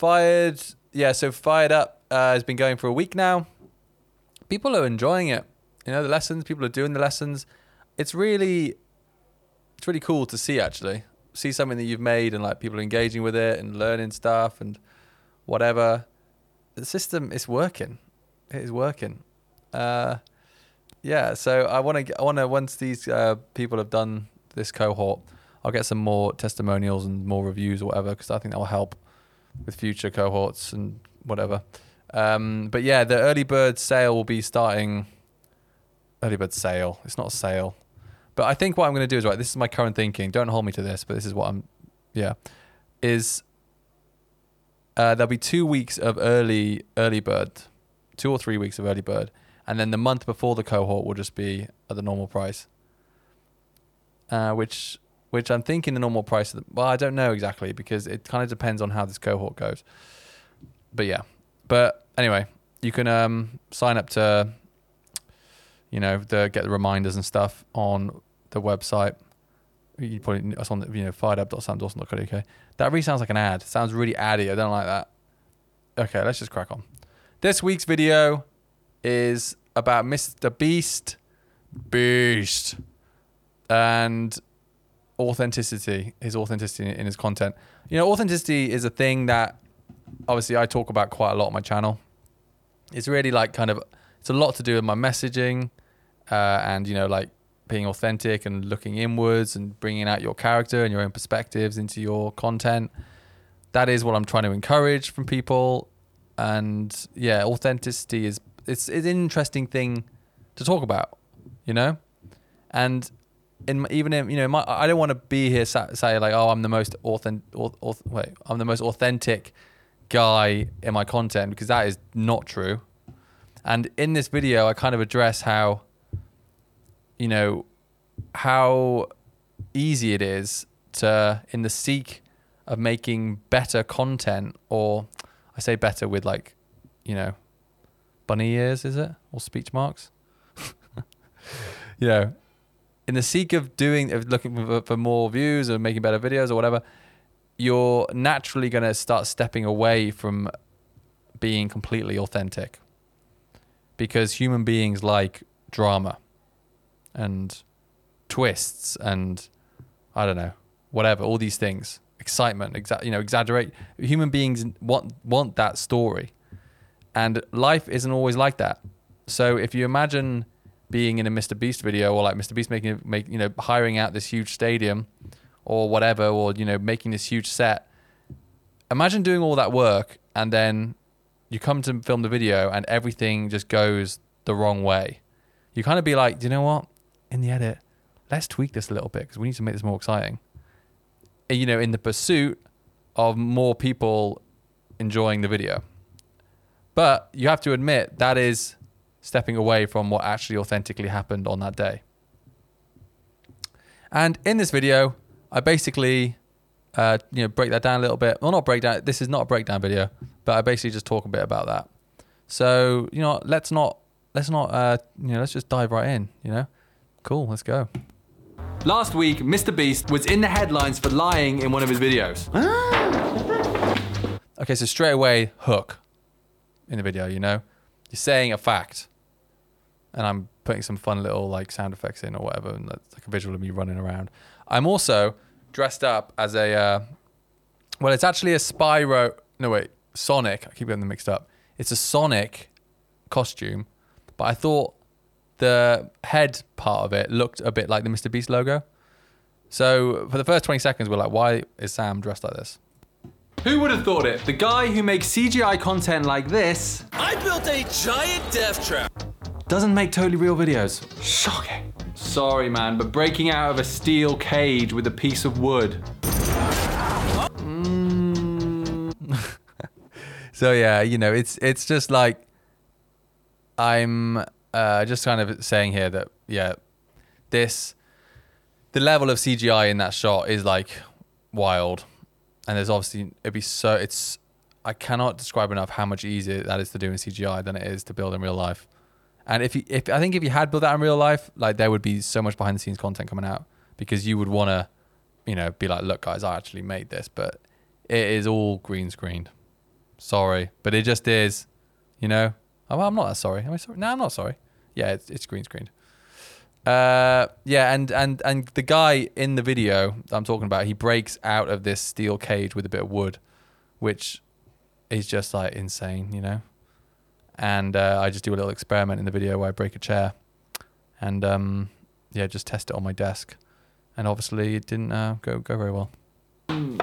fired. Yeah, so fired up uh, has been going for a week now. People are enjoying it. You know, the lessons. People are doing the lessons. It's really, it's really cool to see. Actually, see something that you've made and like people are engaging with it and learning stuff and whatever. The system is working. It is working. Uh, yeah. So I want to. I want to once these uh, people have done this cohort, I'll get some more testimonials and more reviews or whatever because I think that will help with future cohorts and whatever. Um, but yeah, the early bird sale will be starting. Early bird sale. It's not a sale, but I think what I'm going to do is right. This is my current thinking. Don't hold me to this, but this is what I'm. Yeah, is uh, there'll be two weeks of early early bird, two or three weeks of early bird, and then the month before the cohort will just be at the normal price. Uh, which which I'm thinking the normal price. Of the, well, I don't know exactly because it kind of depends on how this cohort goes. But yeah, but anyway, you can um, sign up to, you know, the get the reminders and stuff on the website. You probably it's on the, you know firedup.samdawson.co.uk. That really sounds like an ad. Sounds really addy. I don't like that. Okay, let's just crack on. This week's video is about Mr. Beast. Beast. And authenticity, his authenticity in his content. You know, authenticity is a thing that obviously I talk about quite a lot on my channel. It's really like kind of it's a lot to do with my messaging uh, and you know like being authentic and looking inwards and bringing out your character and your own perspectives into your content. That is what I'm trying to encourage from people. And yeah, authenticity is it's, it's an interesting thing to talk about, you know? And in even in you know my, I don't want to be here sa- say like oh I'm the most authentic wait I'm the most authentic guy in my content because that is not true. And in this video I kind of address how you know how easy it is to in the seek of making better content or I say better with like you know bunny ears is it or speech marks you know in the seek of doing of looking for, for more views or making better videos or whatever you're naturally going to start stepping away from being completely authentic. Because human beings like drama and twists and I don't know whatever all these things. Excitement exa- you know exaggerate. Human beings want want that story. And life isn't always like that. So if you imagine being in a Mr. Beast video or like Mr. Beast making make you know hiring out this huge stadium or whatever or you know making this huge set. Imagine doing all that work and then you come to film the video and everything just goes the wrong way. You kind of be like, do you know what? In the edit, let's tweak this a little bit because we need to make this more exciting. You know, in the pursuit of more people enjoying the video. But you have to admit that is stepping away from what actually authentically happened on that day. And in this video, I basically uh, you know break that down a little bit. Well, not break down. This is not a breakdown video, but I basically just talk a bit about that. So you know, let's not let's not uh, you know let's just dive right in. You know, cool. Let's go. Last week, Mr. Beast was in the headlines for lying in one of his videos. okay, so straight away, hook in the video. You know, you're saying a fact and I'm putting some fun little like sound effects in or whatever, and that's like a visual of me running around. I'm also dressed up as a uh, well, it's actually a Spyro. No wait, Sonic. I keep getting them mixed up. It's a Sonic costume, but I thought the head part of it looked a bit like the Mr. Beast logo. So for the first 20 seconds, we're like, why is Sam dressed like this? Who would have thought it? The guy who makes CGI content like this. I built a giant death trap doesn't make totally real videos. Shocking. Sorry, man, but breaking out of a steel cage with a piece of wood. Mm. so yeah, you know, it's it's just like I'm uh, just kind of saying here that yeah, this the level of CGI in that shot is like wild, and there's obviously it'd be so it's I cannot describe enough how much easier that is to do in CGI than it is to build in real life. And if you, if I think if you had built that in real life, like there would be so much behind the scenes content coming out because you would want to, you know, be like, look, guys, I actually made this, but it is all green screened. Sorry, but it just is. You know. Oh, I'm not that sorry. Am I sorry? No, I'm not sorry. Yeah, it's, it's green screened. Uh, yeah, and and and the guy in the video I'm talking about, he breaks out of this steel cage with a bit of wood, which is just like insane, you know. And uh, I just do a little experiment in the video where I break a chair, and um, yeah, just test it on my desk, and obviously it didn't uh, go go very well. Do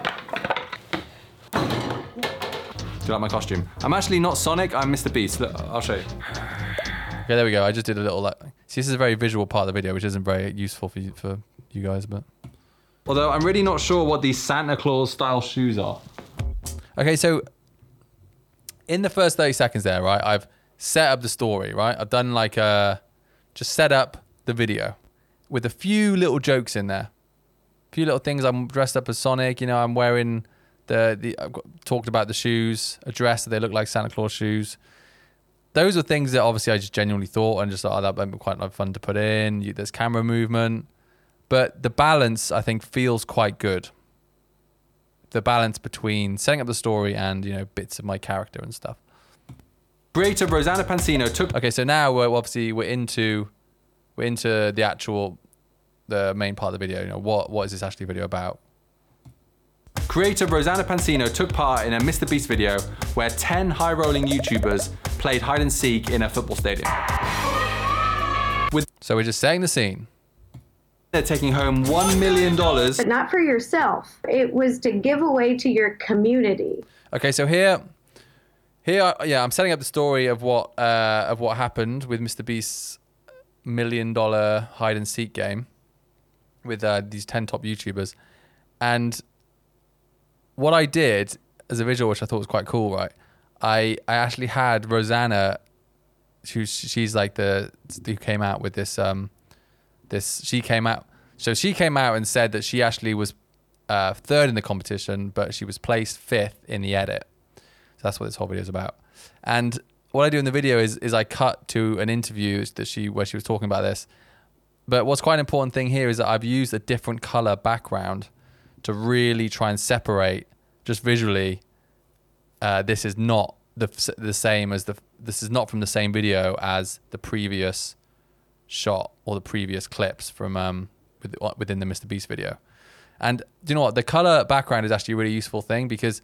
you like my costume? I'm actually not Sonic. I'm Mr. Beast. Look, I'll show you. Okay, there we go. I just did a little like. See, this is a very visual part of the video, which isn't very useful for you, for you guys, but. Although I'm really not sure what these Santa Claus style shoes are. Okay, so in the first 30 seconds there, right, I've set up the story, right? I've done like a just set up the video with a few little jokes in there. A few little things. I'm dressed up as Sonic, you know, I'm wearing the the I've got, talked about the shoes, a dress that they look like Santa Claus shoes. Those are things that obviously I just genuinely thought and just thought oh, that would be quite fun to put in. You, there's camera movement, but the balance I think feels quite good. The balance between setting up the story and you know bits of my character and stuff. Creator Rosanna Pansino took. Okay, so now we're obviously we're into we're into the actual the main part of the video. You know what what is this actually video about? Creator Rosanna Pansino took part in a Mr. Beast video where 10 high rolling YouTubers played hide and seek in a football stadium. With so we're just setting the scene. They're taking home $1 million. but not for yourself. It was to give away to your community. Okay, so here, here, yeah, I'm setting up the story of what uh, of what happened with Mr. Beast's million dollar hide and seek game with uh, these ten top YouTubers, and what I did as a visual, which I thought was quite cool, right? I I actually had Rosanna, who's she's like the who came out with this um this she came out so she came out and said that she actually was uh, third in the competition, but she was placed fifth in the edit. So that's what this whole video is about. And what I do in the video is is I cut to an interview that she where she was talking about this. But what's quite an important thing here is that I've used a different color background to really try and separate just visually. Uh, this is not the the same as the this is not from the same video as the previous shot or the previous clips from um with, within the Mr Beast video. And do you know what? The color background is actually a really useful thing because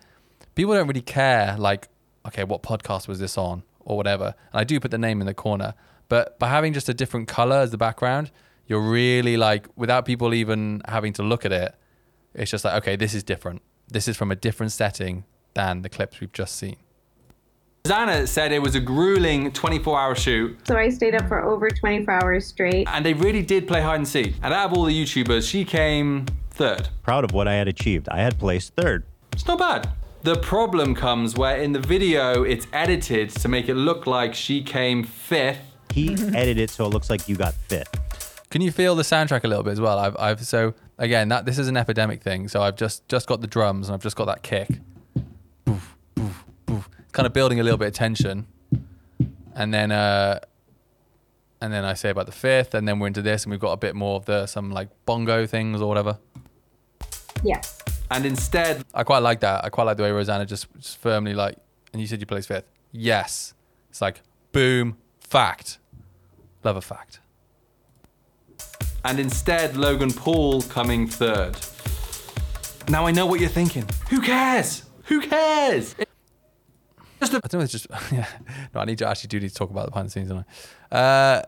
people don't really care like okay, what podcast was this on or whatever. And I do put the name in the corner, but by having just a different color as the background, you're really like without people even having to look at it, it's just like okay, this is different. This is from a different setting than the clips we've just seen. Zana said it was a grueling 24 hour shoot. So I stayed up for over 24 hours straight. And they really did play hide and seek. And out of all the YouTubers, she came third. Proud of what I had achieved. I had placed third. It's not bad. The problem comes where in the video it's edited to make it look like she came fifth. He edited it so it looks like you got fifth. Can you feel the soundtrack a little bit as well? I've, I've so again that this is an epidemic thing. So I've just just got the drums and I've just got that kick. Kind of building a little bit of tension, and then uh, and then I say about the fifth, and then we're into this, and we've got a bit more of the some like bongo things or whatever. Yes. And instead, I quite like that. I quite like the way Rosanna just, just firmly like, and you said you placed fifth. Yes. It's like boom, fact. Love a fact and instead Logan Paul coming third. Now I know what you're thinking. Who cares? Who cares? Just a- I don't know. It's just yeah. No, I need to actually do need to talk about the behind the scenes, don't I? Uh,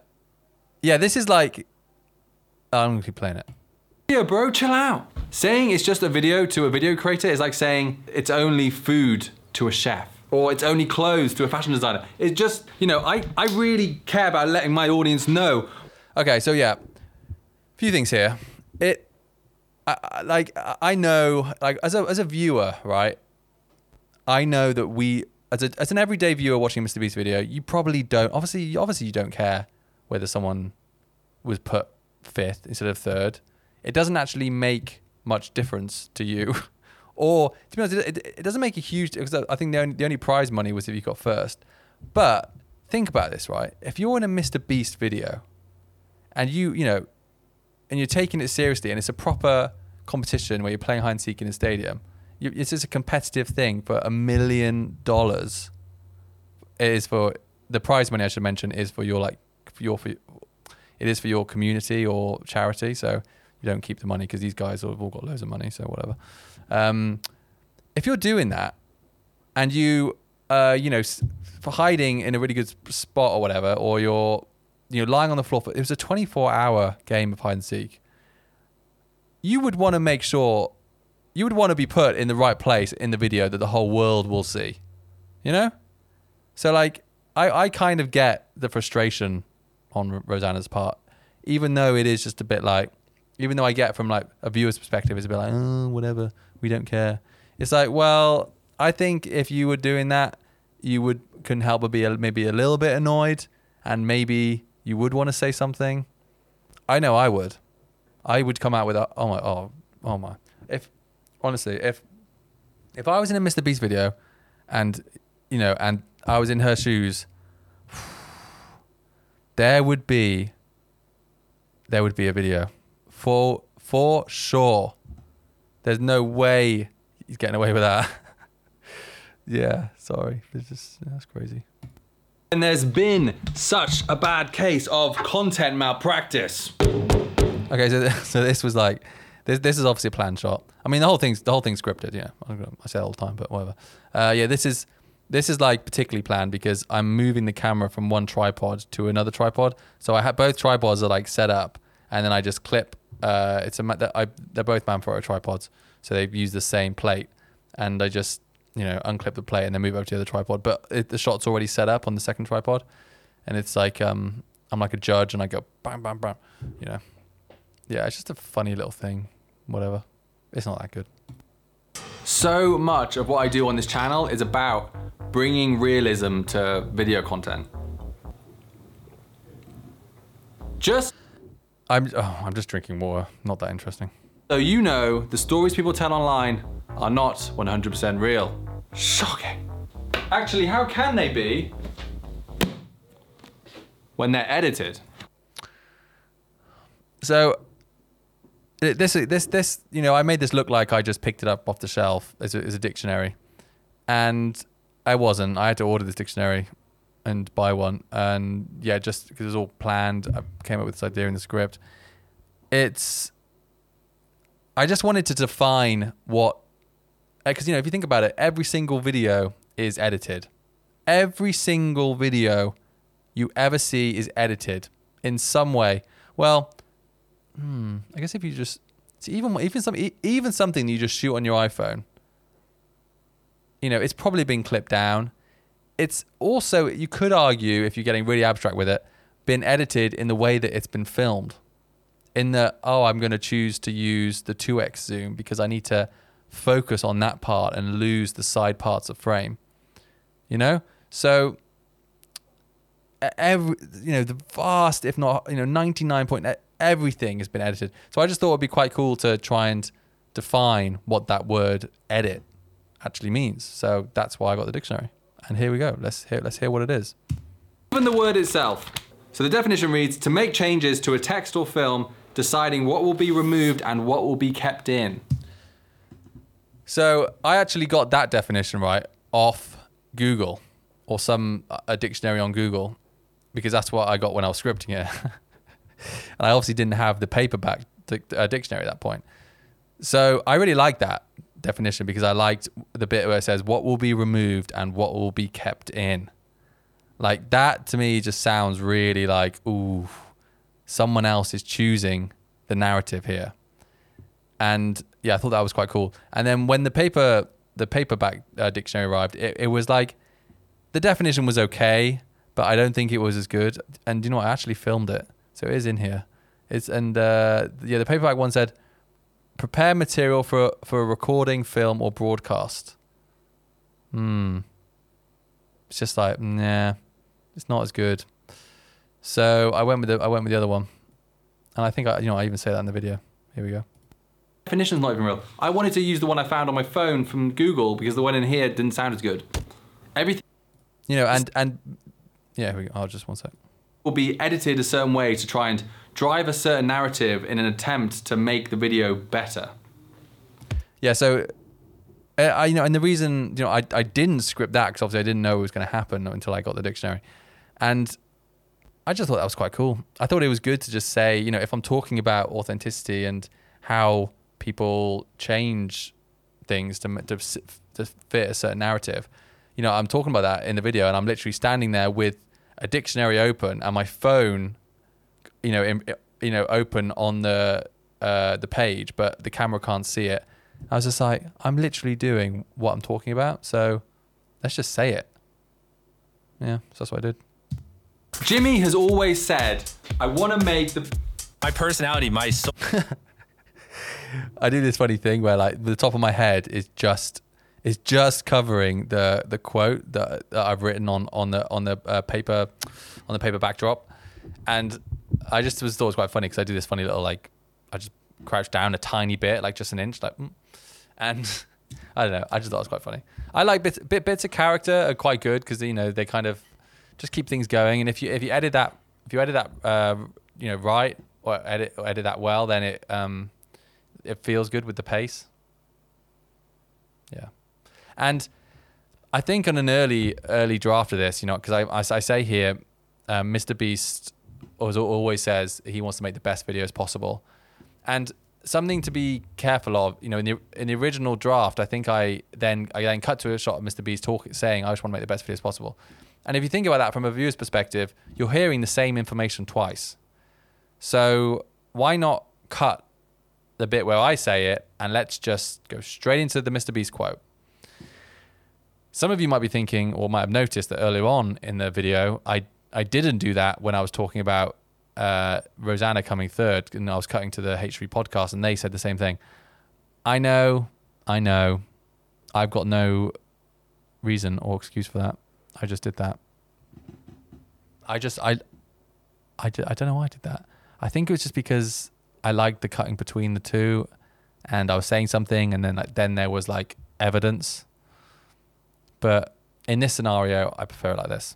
yeah, this is like I'm gonna keep playing it. Yeah, bro, chill out. Saying it's just a video to a video creator is like saying it's only food to a chef or it's only clothes to a fashion designer. It's just, you know, I, I really care about letting my audience know. Okay, so yeah, A few things here. It, I, I, like, I know, like, as a as a viewer, right? I know that we, as a as an everyday viewer watching Mr. Beast video, you probably don't. Obviously, obviously, you don't care whether someone was put fifth instead of third. It doesn't actually make much difference to you. or to be honest, it, it, it doesn't make a huge because I think the only, the only prize money was if you got first. But think about this, right? If you're in a Mr. Beast video and you, you know, and you're taking it seriously and it's a proper competition where you're playing hide and seek in a stadium, it's just a competitive thing for a million dollars. It is for the prize money. I should mention is for your like for your for it is for your community or charity. So you don't keep the money because these guys have all got loads of money. So whatever. Um, if you're doing that and you uh, you know for hiding in a really good spot or whatever, or you're you know lying on the floor. For, it was a 24 hour game of hide and seek. You would want to make sure you would want to be put in the right place in the video that the whole world will see. You know? So like I, I kind of get the frustration on Rosanna's part, even though it is just a bit like even though I get from like a viewer's perspective, it's a bit like, oh, whatever, we don't care. It's like, well, I think if you were doing that, you would couldn't help but be a, maybe a little bit annoyed, and maybe you would want to say something. I know I would. I would come out with a, oh my, oh, oh my. If honestly, if if I was in a Mr. Beast video, and you know, and I was in her shoes, there would be there would be a video for for sure. There's no way he's getting away with that. yeah, sorry, it's just that's crazy. And there's been such a bad case of content malpractice. Okay, so so this was like this this is obviously a planned shot. I mean the whole thing's the whole thing's scripted. Yeah, gonna- say all the time, but whatever. Uh, yeah, this is this is like particularly planned because I'm moving the camera from one tripod to another tripod. So I have both tripods are like set up, and then I just clip. Uh, it's a I they're both Manfrotto tripods, so they've used the same plate, and I just you know unclip the plate and then move over to the other tripod. But it, the shot's already set up on the second tripod, and it's like um I'm like a judge and I go bam bam bam, you know. Yeah, it's just a funny little thing. Whatever. It's not that good. So much of what I do on this channel is about bringing realism to video content. Just I'm oh, I'm just drinking water. Not that interesting. so you know, the stories people tell online are not 100% real. Shocking. Actually, how can they be when they're edited? So this this this you know I made this look like I just picked it up off the shelf as a, as a dictionary, and I wasn't. I had to order this dictionary and buy one, and yeah, just because it was all planned, I came up with this idea in the script. It's I just wanted to define what uh, because you know if you think about it, every single video is edited. Every single video you ever see is edited in some way. Well, hmm, I guess if you just see even even some even something you just shoot on your iPhone, you know, it's probably been clipped down. It's also you could argue if you're getting really abstract with it, been edited in the way that it's been filmed. In the oh, I'm going to choose to use the 2x zoom because I need to focus on that part and lose the side parts of frame. You know, so every you know the vast if not you know 99 point everything has been edited. So i just thought it'd be quite cool to try and define what that word edit actually means. So that's why i got the dictionary. And here we go. Let's hear let's hear what it is. Even the word itself. So the definition reads to make changes to a text or film, deciding what will be removed and what will be kept in. so i actually got that definition right off google or some uh, a dictionary on google because that's what i got when i was scripting it and i obviously didn't have the paperback uh, dictionary at that point So I really like that definition because I liked the bit where it says what will be removed and what will be kept in. Like that to me just sounds really like ooh, someone else is choosing the narrative here. And yeah, I thought that was quite cool. And then when the paper the paperback uh, dictionary arrived, it, it was like the definition was okay, but I don't think it was as good. And you know what? I actually filmed it, so it is in here. It's and uh, yeah, the paperback one said prepare material for for a recording, film, or broadcast. Hmm. It's just like nah, it's not as good. So I went with the I went with the other one, and I think I you know I even say that in the video. Here we go. Definition's not even real. I wanted to use the one I found on my phone from Google because the one in here didn't sound as good. Everything You know, and and yeah, here we go. Oh, just one sec. Will be edited a certain way to try and drive a certain narrative in an attempt to make the video better. Yeah, so Uh, I, you know, and the reason, you know, I, I didn't script that because obviously I didn't know it was going to happen until I got the dictionary, and I just thought that was quite cool. I thought it was good to just say, you know, if I'm talking about authenticity and how people change things to to, to fit a certain narrative, you know, I'm talking about that in the video, and I'm literally standing there with a dictionary open and my phone, you know, in, you know, open on the uh, the page, but the camera can't see it. I was just like, I'm literally doing what I'm talking about, so let's just say it. Yeah, so that's what I did. Jimmy has always said, I want to make the. My personality, my soul. I do this funny thing where like the top of my head is just is just covering the the quote that, that I've written on on the on the uh, paper on the paper backdrop, and I just was thought it was quite funny because I do this funny little like I just crouch down a tiny bit like just an inch like, mm, and I don't know I just thought it was quite funny. I like bits bit, bits of character are quite good because you know they kind of just keep things going, and if you if you edit that if you edit that uh, you know right or edit or edit that well, then it um it feels good with the pace. And I think on an early early draft of this, you know, because I, I I say here, um, Mr. Beast always says he wants to make the best videos possible, and something to be careful of, you know, in the in the original draft, I think I then I then cut to a shot of Mr. Beast talking saying I just want to make the best videos possible, and if you think about that from a viewer's perspective, you're hearing the same information twice, so why not cut the bit where I say it, and let's just go straight into the Mr. Beast quote. Some of you might be thinking, or might have noticed that earlier on in the video, I I didn't do that when I was talking about uh, Rosanna coming third, and I was cutting to the H3 podcast, and they said the same thing. I know, I know, I've got no reason or excuse for that. I just did that. I just I I, did, I don't know why I did that. I think it was just because I liked the cutting between the two, and I was saying something, and then like then there was like evidence. But in this scenario, I prefer it like this.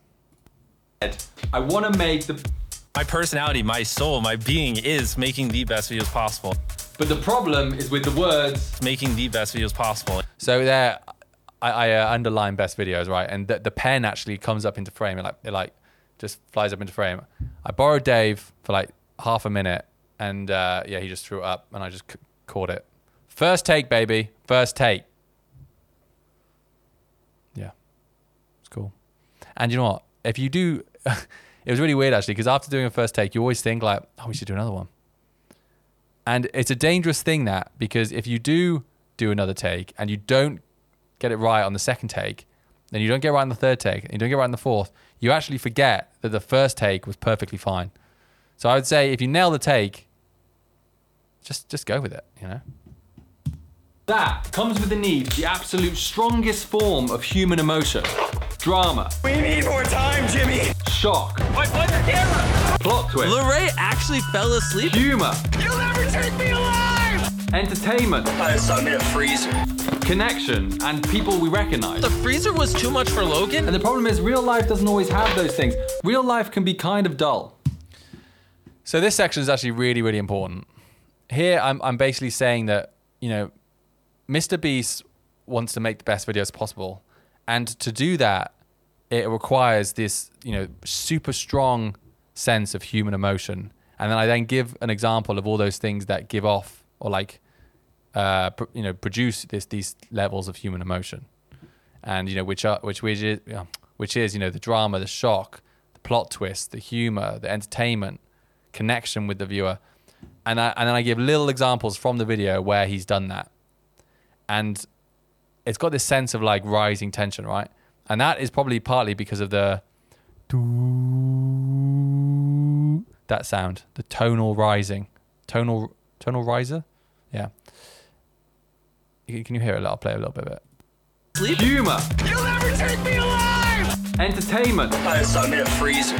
I want to make the. My personality, my soul, my being is making the best videos possible. But the problem is with the words. Making the best videos possible. So there, I, I uh, underline best videos, right? And the, the pen actually comes up into frame. It like it like just flies up into frame. I borrowed Dave for like half a minute, and uh, yeah, he just threw it up, and I just c- caught it. First take, baby. First take. Yeah, it's cool. And you know what? If you do, it was really weird actually because after doing a first take, you always think like, oh, we should do another one. And it's a dangerous thing that because if you do do another take and you don't get it right on the second take, then you don't get right on the third take, and you don't get right on the fourth, you actually forget that the first take was perfectly fine. So I would say if you nail the take, just just go with it, you know. That comes with the need, the absolute strongest form of human emotion drama, We need more time, Jimmy. shock, Wait, what's the camera? plot twist, Larray actually fell asleep. humor, You'll never take me alive. entertainment, I saw him in a freezer. connection, and people we recognize. The freezer was too much for Logan. And the problem is, real life doesn't always have those things. Real life can be kind of dull. So this section is actually really, really important. Here, I'm, I'm basically saying that, you know, Mr. Beast wants to make the best videos possible. And to do that, it requires this, you know, super strong sense of human emotion. And then I then give an example of all those things that give off or like, uh, pr- you know, produce this these levels of human emotion. And you know, which are which which is yeah, which is you know the drama, the shock, the plot twist, the humor, the entertainment, connection with the viewer, and I, and then I give little examples from the video where he's done that, and it's got this sense of like rising tension, right? And that is probably partly because of the that sound, the tonal rising, tonal tonal riser, yeah. Can you hear it? I'll play a little bit of it. Humor, You'll never take me alive. entertainment, I saw him in a freezer.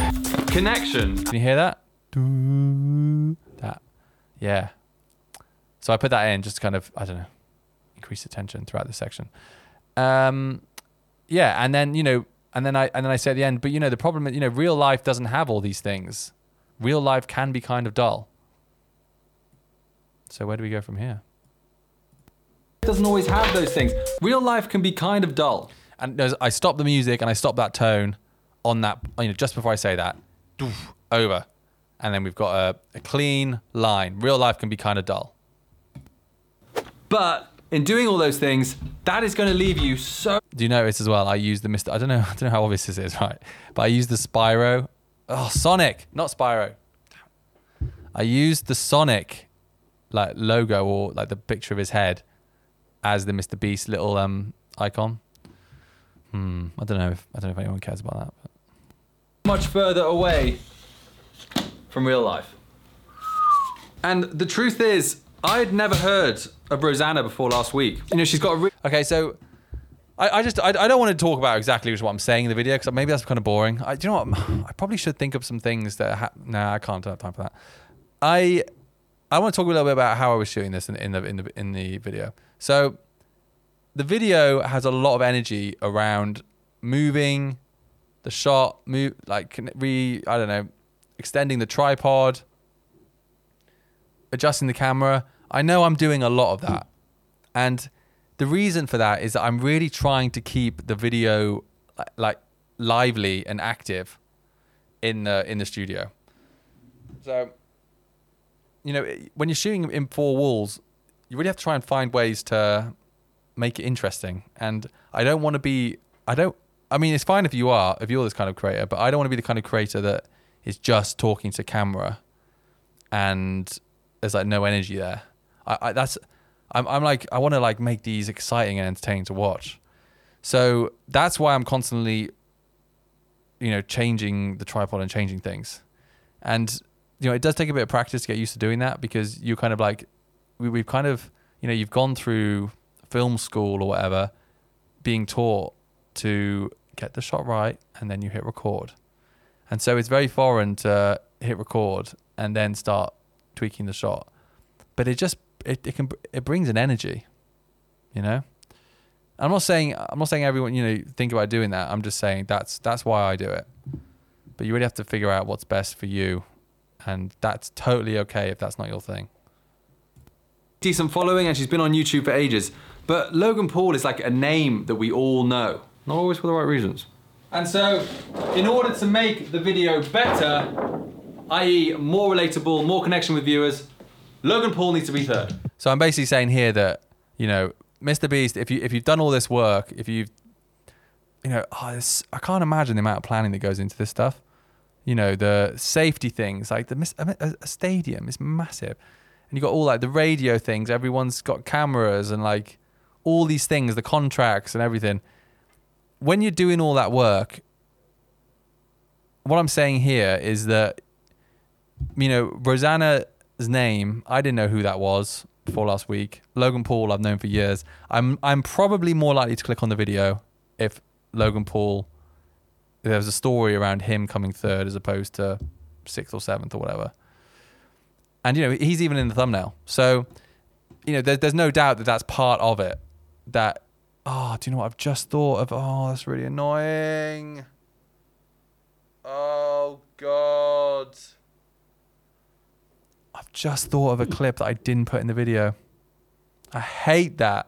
connection, Can you hear that? That, yeah. So I put that in just to kind of I don't know, tension throughout the section. Um, yeah, and then you know, and then I and then I say at the end, but you know, the problem is you know, real life doesn't have all these things. Real life can be kind of dull. So where do we go from here? doesn't always have those things. Real life can be kind of dull. And I stop the music and I stop that tone on that, you know, just before I say that, over. And then we've got a, a clean line. Real life can be kind of dull. But in doing all those things, that is going to leave you so Do you notice as well? I use the Mr. I don't know. I don't know how obvious this is, right? But I use the Spyro. Oh, Sonic, not Spyro. I used the Sonic like logo or like the picture of his head as the Mr. Beast little um icon. Hmm. I don't know if I don't know if anyone cares about that. But. much further away from real life. And the truth is, I had never heard of Rosanna before last week. You know, she's got a re- Okay, so I, I just I, I don't want to talk about exactly what I'm saying in the video because maybe that's kind of boring. I, do you know what? I probably should think of some things that. Ha- nah, I can't have time for that. I I want to talk a little bit about how I was shooting this in, in the in the in the video. So the video has a lot of energy around moving the shot, move like re I don't know, extending the tripod, adjusting the camera. I know I'm doing a lot of that. And the reason for that is that I'm really trying to keep the video like lively and active in the in the studio. So you know, when you're shooting in four walls, you really have to try and find ways to make it interesting. And I don't want to be I don't I mean it's fine if you are if you're this kind of creator, but I don't want to be the kind of creator that is just talking to camera and there's like no energy there. I, I that's I'm I'm like I want to like make these exciting and entertaining to watch. So that's why I'm constantly you know changing the tripod and changing things. And you know it does take a bit of practice to get used to doing that because you kind of like we, we've kind of you know you've gone through film school or whatever being taught to get the shot right and then you hit record. And so it's very foreign to hit record and then start tweaking the shot. But it just it, it can it brings an energy, you know. I'm not saying I'm not saying everyone you know think about doing that. I'm just saying that's that's why I do it. But you really have to figure out what's best for you, and that's totally okay if that's not your thing. decent following and she's been on YouTube for ages. But Logan Paul is like a name that we all know, not always for the right reasons. And so, in order to make the video better, i.e., more relatable, more connection with viewers, Logan Paul needs to be third. So I'm basically saying here that you know, Mr. Beast, if you if you've done all this work, if you've you know, oh, this, I can't imagine the amount of planning that goes into this stuff. You know, the safety things, like the a, a- stadium is massive, and you got all like the radio things. Everyone's got cameras and like all these things, the contracts and everything. When you're doing all that work, what I'm saying here is that you know Rosanna's name. I didn't know who that was before last week. Logan Paul, I've known for years. I'm I'm probably more likely to click on the video if Logan Paul. There was a story around him coming third as opposed to sixth or seventh or whatever. And you know he's even in the thumbnail, so you know there's there's no doubt that that's part of it. That oh, do you know what I've just thought of? Oh, that's really annoying. Oh God. Just thought of a hmm. clip that I didn't put in the video. I hate that.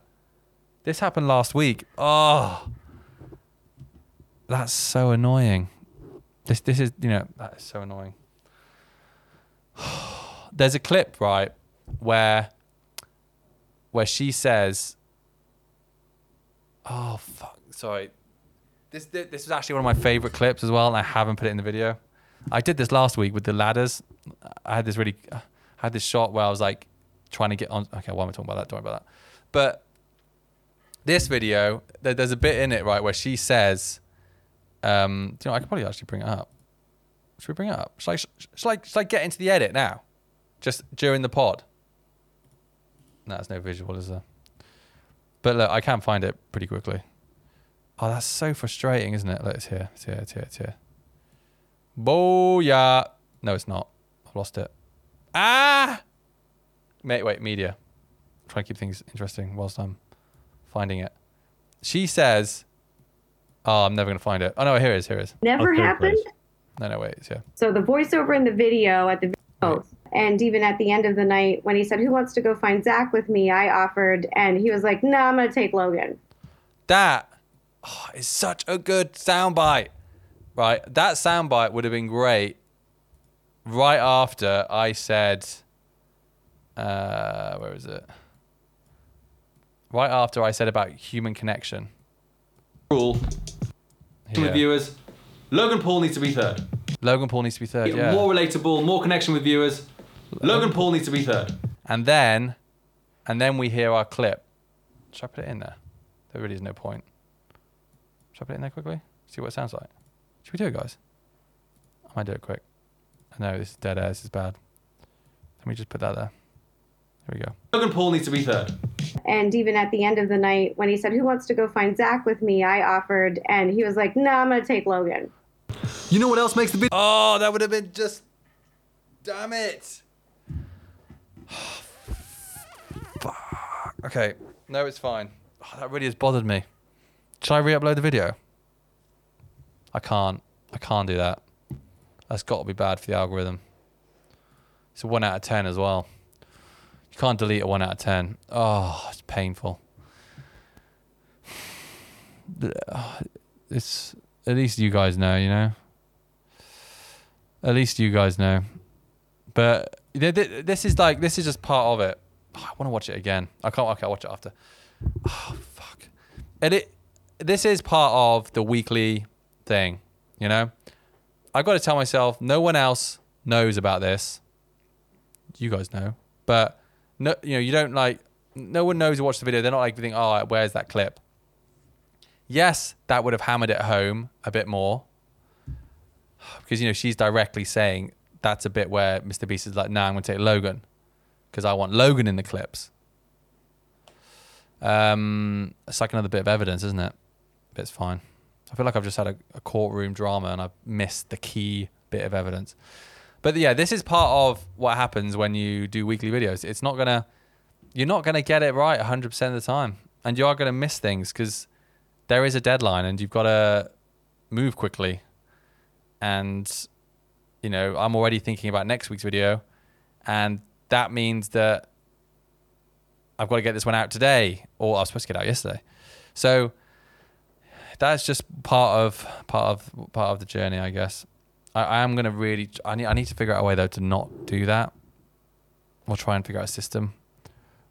This happened last week. Oh. That's so annoying. This this is, you know, that is so annoying. There's a clip, right, where where she says Oh fuck, sorry. This this this is actually one of my favorite clips as well, and I haven't put it in the video. I did this last week with the ladders. I had this really, had this shot where I was like trying to get on. Okay, why am I talking about that? Don't worry about that. But this video, there's a bit in it right where she says, um, do you know, I could probably actually bring it up. Should we bring it up? Should I, should I, should I get into the edit now? Just during the pod? No, there's no visual, is there? But look, I can find it pretty quickly. Oh, that's so frustrating, isn't it? Look, it's here. It's here. It's here. It's here. Booyah. No, it's not. I've lost it. Ah! Mate, wait, media. Try to keep things interesting whilst I'm finding it. She says, Oh, I'm never going to find it. Oh, no, here it is. Here it is. Never third happened. place. No, no, wait. It's here. So the voiceover in the video at the oh, And even at the end of the night, when he said, Who wants to go find Zach with me? I offered, and he was like, No, I'm going to take Logan. That oh, is such a good soundbite. Right? That soundbite would have been great right after I said, uh, where is it? Right after I said about human connection. Rule Here. with viewers. Logan Paul needs to be third. Logan Paul needs to be third. Yeah. More relatable, more connection with viewers. Logan Paul needs to be third. And then, and then we hear our clip. Should I put it in there? There really is no point. Should I put it in there quickly? See what it sounds like. Should we do it, guys? I might do it quick. I know this is dead air. This is bad. Let me just put that there. There we go. Logan Paul needs to be third. And even at the end of the night, when he said, Who wants to go find Zach with me? I offered, and he was like, No, I'm going to take Logan. You know what else makes the video? Oh, that would have been just. Damn it. Fuck. Okay. No, it's fine. Oh, that really has bothered me. Should I re-upload the video? I can't. I can't do that. That's got to be bad for the algorithm. It's a one out of ten as well. You can't delete a one out of ten. Oh, it's painful. Uh, it's at least you guys know, you know. At least you guys know. But th- th- this is like this is just part of it. I want to watch it again. I can't. Okay, I'll watch it after. Oh fuck! And it. This is part of the weekly thing. You know, I've got to tell myself no one else knows about this. You guys know, but no, you know, you don't like. No one knows who watched the video. They're not like thinking, "Oh, where's that clip?" Yes, that would have hammered it home a bit more because you know she's directly saying that's a bit where Mr. Beast is like, "Nah, I'm going to take Logan because I want Logan in the clips." Um, it's like another bit of evidence, isn't it? But it's fine. I feel like I've just had a, a courtroom drama and I've missed the key bit of evidence. But yeah, this is part of what happens when you do weekly videos. It's not gonna, you're not gonna get it right 100% of the time, and you are gonna miss things because there is a deadline and you've got to move quickly and you know i'm already thinking about next week's video and that means that i've got to get this one out today or i was supposed to get out yesterday so that's just part of part of part of the journey i guess i, I am to really I need, I need to figure out a way though to not do that or try and figure out a system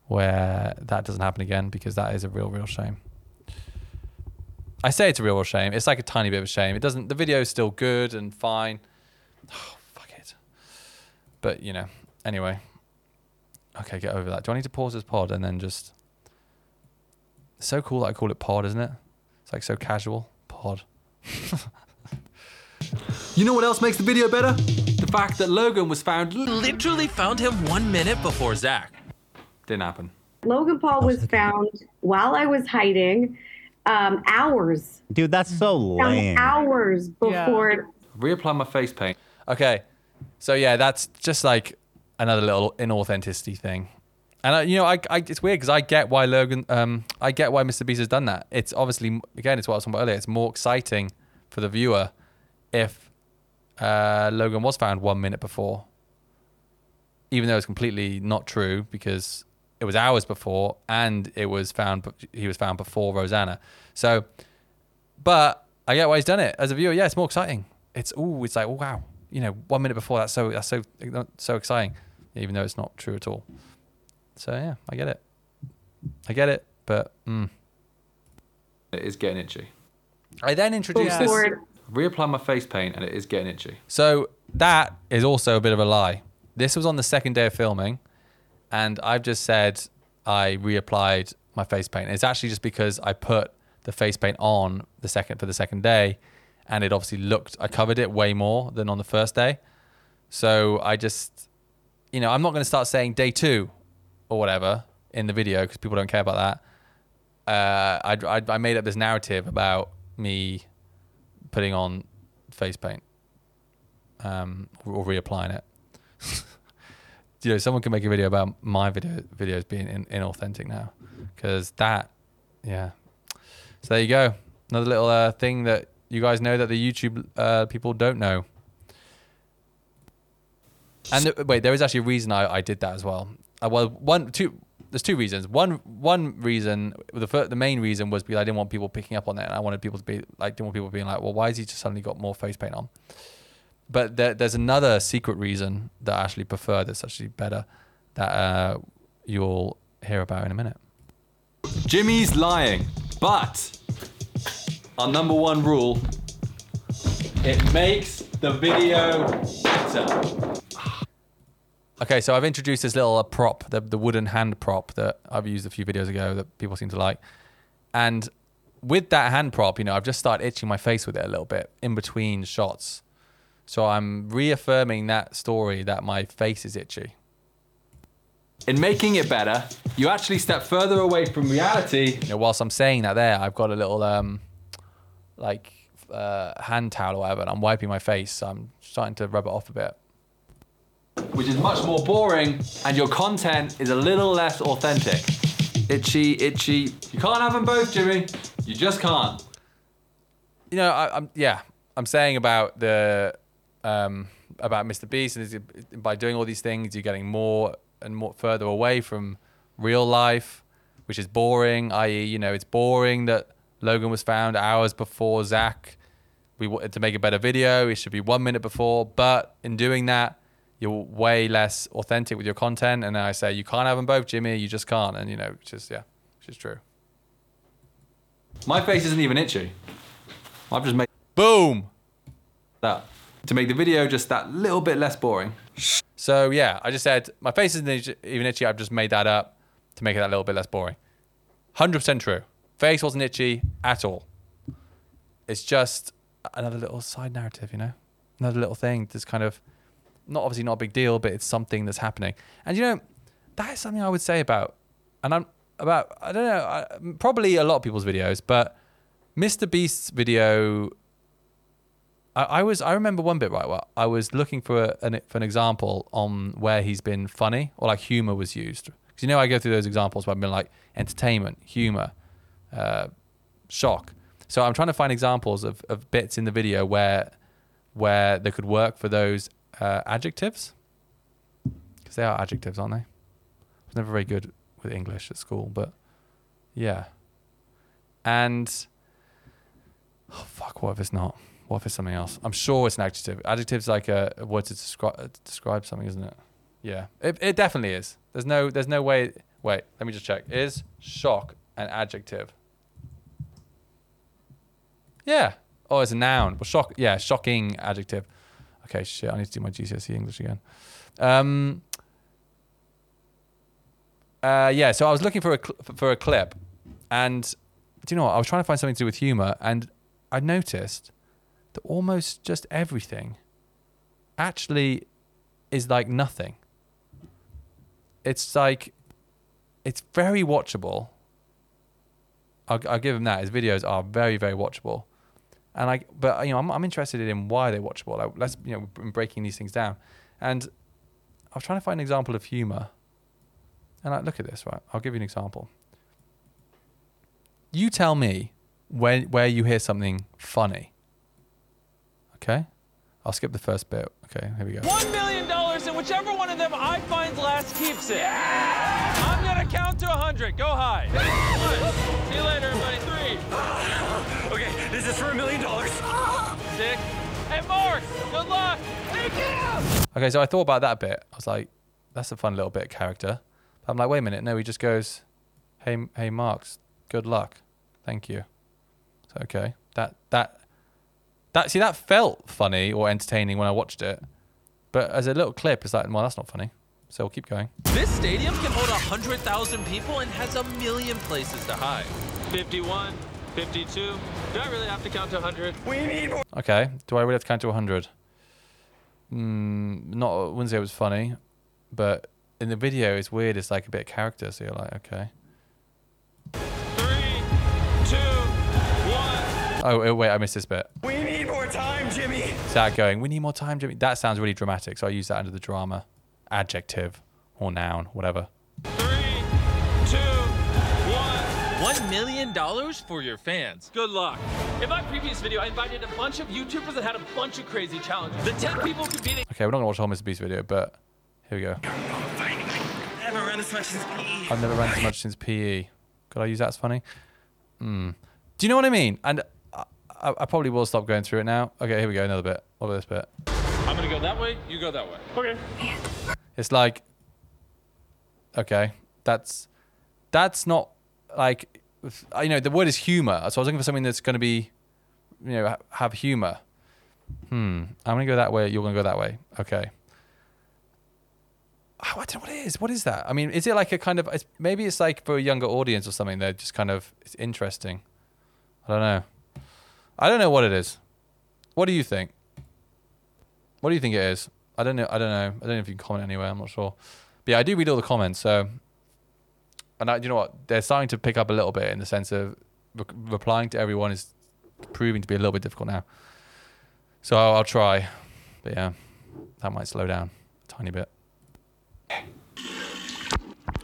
where that doesn't happen again because that is a real real shame I say it's a real, real shame. It's like a tiny bit of a shame. It doesn't. The video is still good and fine. Oh, fuck it. But you know. Anyway. Okay, get over that. Do I need to pause this pod and then just? It's so cool that I call it pod, isn't it? It's like so casual. Pod. You know what else makes the video better? The fact that Logan was found. Literally found him one minute before Zach. Didn't happen. Logan Paul was found while I was hiding um, hours, Dude, that's so found lame. hours before. Reapply my face paint. Okay. So yeah, that's just like another little inauthenticity thing. And I, you know, I, I it's weird because I get why Logan, um, I get why Mr. Beast has done that. It's obviously again, it's what I was talking about earlier. It's more exciting for the viewer if uh, Logan was found one minute before, even though it's completely not true because it was hours before and it was found he was found before Rosanna. So, but I get why he's done it as a viewer. Yeah, it's more exciting. It's oh, it's like oh wow, you know, one minute before that's so that's so so exciting, even though it's not true at all. So yeah, I get it. I get it, but mm. It is getting itchy. I then introduced this. before Reapply my face paint and it is getting itchy. So that is also a bit of a lie. This was on the second day of filming, and I've just said I reapplied my face paint. It's actually just because I put the face paint on the second for the second day, and it obviously looked I covered it way more than on the first day. So I just, you know, I'm not going to start saying day two or whatever in the video because people don't care about that. Uh, I, I I made up this narrative about me putting on face paint um, or reapplying it. you know, someone can make a video about my video videos being in, inauthentic now, because that, yeah. So there you go, another little uh, thing that you guys know that the YouTube uh, people don't know. And th- wait, there is actually a reason I, I did that as well. Uh, well, one, two. There's two reasons. One, one reason, the fir- the main reason was because I didn't want people picking up on it, and I wanted people to be like, didn't want people being like, well, why has he just suddenly got more face paint on? But there, there's another secret reason that I actually prefer. That's actually better. That uh, you'll hear about in a minute. Jimmy's lying, but our number one rule: it makes the video better. Okay, so I've introduced this little uh, prop, the, the wooden hand prop that I've used a few videos ago that people seem to like. And with that hand prop, you know, I've just started itching my face with it a little bit in between shots. So I'm reaffirming that story that my face is itchy. In making it better, you actually step further away from reality You know, whilst I'm saying that there, I've got a little um like uh, hand towel or whatever, and I'm wiping my face. So I'm starting to rub it off a bit. Which is much more boring, and your content is a little less authentic. Itchy, itchy. You can't have them both, Jimmy. You just can't. you know, I, I'm yeah, I'm saying about the um, about Mr. Beast, and is- by doing all these things, you're getting more and more further away from real life, which is boring. I.e., you know, it's boring that Logan was found hours before Zach. We wanted to make a better video. It should be one minute before, but in doing that, you're way less authentic with your content. And then I say you can't have them both, Jimmy. You just can't. And you know, it's just yeah, which is true. My face isn't even itchy. I've just made Boom. that to make the video just that little bit less boring. So yeah, I just said my face isn't even itchy. I've just made that up to make it that little bit less boring. Hundred percent true. Face wasn't itchy at all. It's just another little side narrative, you know, another little thing. That's kind of not obviously not a big deal, but it's something that's happening. And you know, that is something I would say about, and I'm about I don't know, I, probably a lot of people's videos, but Mr. Beast's video I, I was I remember one bit right. Well, I was looking for an for an example on where he's been funny or like humor was used. Because you know I go through those examples where I've been like entertainment, humor, uh, shock. So I'm trying to find examples of, of bits in the video where where they could work for those uh, adjectives. Because they are adjectives, aren't they? I was never very good with English at school, but yeah. And oh fuck, what if it's not? What if it's something else? I'm sure it's an adjective. Adjective's like a, a word to describe describe something, isn't it? Yeah, it, it definitely is. There's no there's no way. Wait, let me just check. Is shock an adjective? Yeah. Oh, it's a noun. Well, shock. Yeah, shocking adjective. Okay, shit. I need to do my GCSE English again. Um. Uh, yeah. So I was looking for a cl- for a clip, and do you know what? I was trying to find something to do with humor, and I noticed that almost just everything actually is like nothing. It's like it's very watchable. I'll, I'll give him that. His videos are very, very watchable, and I. But you know, I'm, I'm interested in why they're watchable. Like, let's you know, in breaking these things down, and I was trying to find an example of humor. And I look at this, right? I'll give you an example. You tell me when where you hear something funny. Okay, I'll skip the first bit. Okay, here we go. One million dollars, and whichever one of them I find last keeps it. I'm gonna count to a hundred. Go high. Hey, Good luck. Thank you. Okay, so I thought about that a bit. I was like, that's a fun little bit of character. But I'm like, wait a minute. No, he just goes, hey, hey, Marks, good luck. Thank you. So, okay. That, that, that, see, that felt funny or entertaining when I watched it. But as a little clip, it's like, well, that's not funny. So we'll keep going. This stadium can hold 100,000 people and has a million places to hide. 51, 52. Do I really have to count to 100? We need more. Okay. Do I really have to count to 100? Mm, not, I wouldn't say it was funny. But in the video, it's weird. It's like a bit of character. So you're like, okay. Three, two, one. Oh, oh, wait, I missed this bit. We need more time, Jimmy. Zach going, we need more time, Jimmy. That sounds really dramatic. So I use that under the drama adjective or noun, whatever. Three, two, one. $1 million for your fans. Good luck. In my previous video, I invited a bunch of YouTubers that had a bunch of crazy challenges. The 10 people competing. Okay, we're not gonna watch the whole Mr. Beast video, but here we go. I haven't run as much since PE. I've never ran as much since PE. Could I use that as funny? Hmm. Do you know what I mean? And I, I, I probably will stop going through it now. Okay, here we go. Another bit. What about this bit? I'm gonna go that way, you go that way. Okay. It's like, okay, that's that's not like, you know, the word is humor. So I was looking for something that's going to be, you know, have humor. Hmm. I'm gonna go that way. You're gonna go that way. Okay. Oh, I don't know what it is. What is that? I mean, is it like a kind of? It's, maybe it's like for a younger audience or something. They're just kind of it's interesting. I don't know. I don't know what it is. What do you think? What do you think it is? I don't know. I don't know. I don't know if you can comment anywhere. I'm not sure. But yeah, I do read all the comments. So, and I, you know what? They're starting to pick up a little bit in the sense of re- replying to everyone is proving to be a little bit difficult now. So I'll, I'll try. But yeah, that might slow down a tiny bit.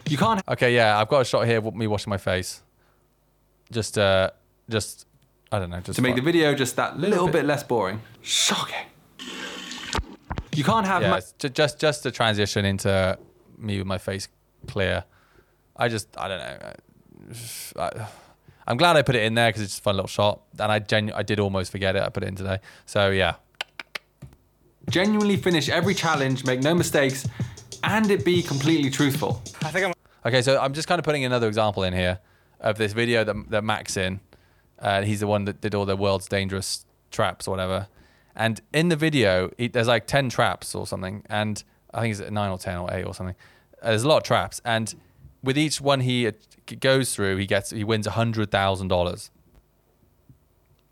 You can't Okay, yeah, I've got a shot here of me washing my face. Just, uh, just, I don't know, just to make the video just that little, bit. bit. less boring. Shocking. You can't have yeah, ma- it's just just to transition into me with my face clear. I just I don't know. I, I'm glad I put it in there because it's just a fun little shot, and I genu- I did almost forget it. I put it in today, so yeah. genuinely finish every challenge, make no mistakes, and it be completely truthful. I think I'm. Okay, so I'm just kind of putting another example in here of this video that that Mac's in. Uh, he's the one that did all the world's dangerous traps or whatever. And in the video, he, there's like ten traps or something, and I think it's nine or ten or eight or something. Uh, there's a lot of traps, and with each one he uh, goes through, he gets he wins hundred thousand dollars.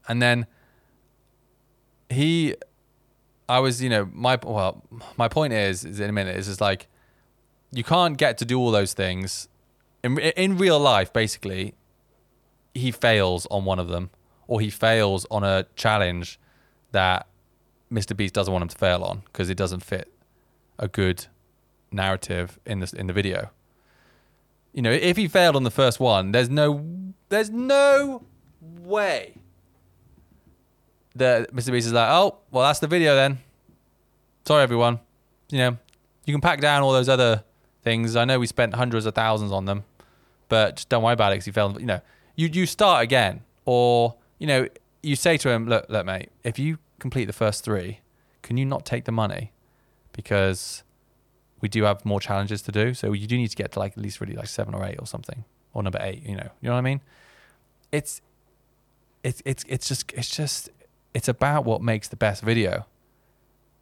And then he, I was, you know, my well, my point is, is in a minute, is just like you can't get to do all those things in in real life. Basically, he fails on one of them, or he fails on a challenge that Mr. Beast doesn't want him to fail on because it doesn't fit a good narrative in this in the video. You know, if he failed on the first one, there's no there's no way that Mr. Beast is like, oh, well, that's the video then. Sorry, everyone. You know, you can pack down all those other things. I know we spent hundreds of thousands on them, but just don't worry about it because you failed. You know, you you start again, or you know, you say to him, look, look, mate, if you complete the first three, can you not take the money? Because we do have more challenges to do, so you do need to get to like at least really like seven or eight or something, or number eight. You know, you know what I mean? It's it's it's it's just it's just it's about what makes the best video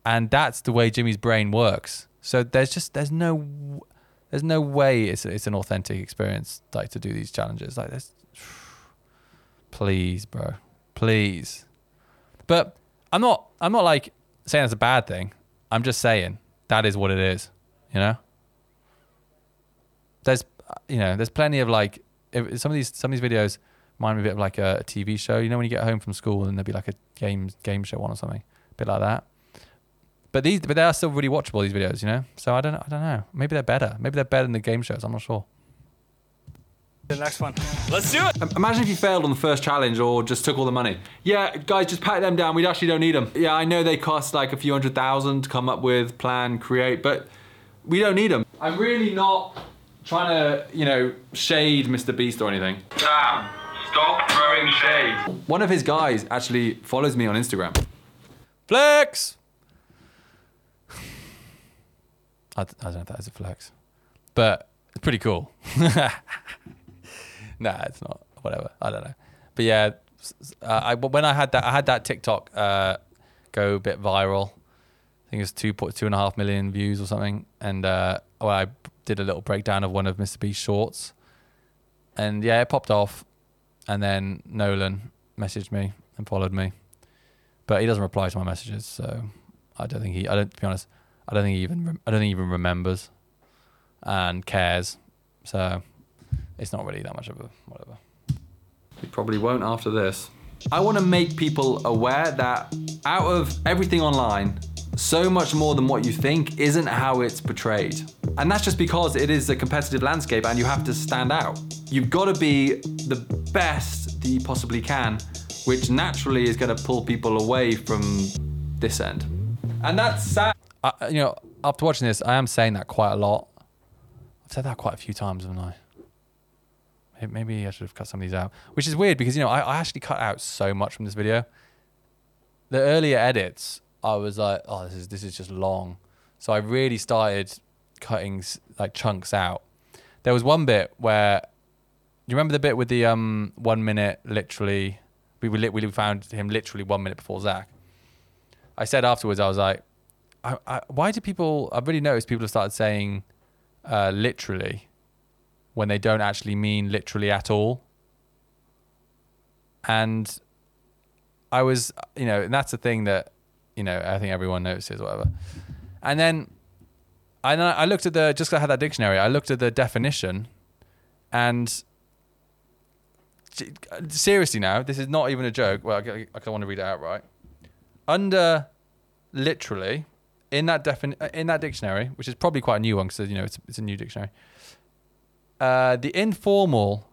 and that's the way Jimmy's brain works. So there's just there's no there's no way it's it's an authentic experience like to do these challenges like this. Please, bro, please. But I'm not I'm not like saying it's a bad thing. I'm just saying that is what it is. You know. There's you know there's plenty of like if, some of these some of these videos remind me a bit of like a, a TV show. You know when you get home from school and there'd be like a game game show on or something, a bit like that. But these, but they are still really watchable. These videos, you know. So I don't, I don't know. Maybe they're better. Maybe they're better than the game shows. I'm not sure. The next one. Let's do it. Imagine if you failed on the first challenge or just took all the money. Yeah, guys, just pack them down. We actually don't need them. Yeah, I know they cost like a few hundred thousand to come up with, plan, create, but we don't need them. I'm really not trying to, you know, shade Mr. Beast or anything. Sam, stop throwing shade. One of his guys actually follows me on Instagram. Flex. I, I don't know if that is a flex, but it's pretty cool. nah, it's not. Whatever. I don't know. But yeah, s- s- uh, I when I had that, I had that TikTok uh, go a bit viral. Think it was two point two and a half million views or something, and uh, well, I did a little breakdown of one of Mr. Beast's shorts, and yeah, it popped off, and then Nolan messaged me and followed me, but he doesn't reply to my messages, so I don't think he. I don't. To be honest, I don't think he even. I don't think he even remembers, and cares. So it's not really that much of a whatever. He probably won't after this. I want to make people aware that out of everything online, so much more than what you think isn't how it's portrayed. And that's just because it is a competitive landscape and you have to stand out. you've got to be the best that you possibly can, which naturally is going to pull people away from this end. And that's sad. I, you know, after watching this, I am saying that quite a lot. I've said that quite a few times, haven't I? Maybe I should have cut some of these out, which is weird because you know I, I actually cut out so much from this video. The earlier edits, I was like, oh, this is this is just long, so I really started cutting like chunks out. There was one bit where you remember the bit with the um one minute literally we we, we found him literally one minute before Zach. I said afterwards, I was like, I, I, why do people? I've really noticed people have started saying uh, literally when they don't actually mean literally at all. And I was, you know, and that's the thing that, you know, I think everyone notices, whatever. And then I, I looked at the, just I had that dictionary, I looked at the definition and seriously now, this is not even a joke. Well, I, I want to read it out right. Under literally, in that defin- uh, in that dictionary, which is probably quite a new one because you know it's, it's a new dictionary. Uh, the informal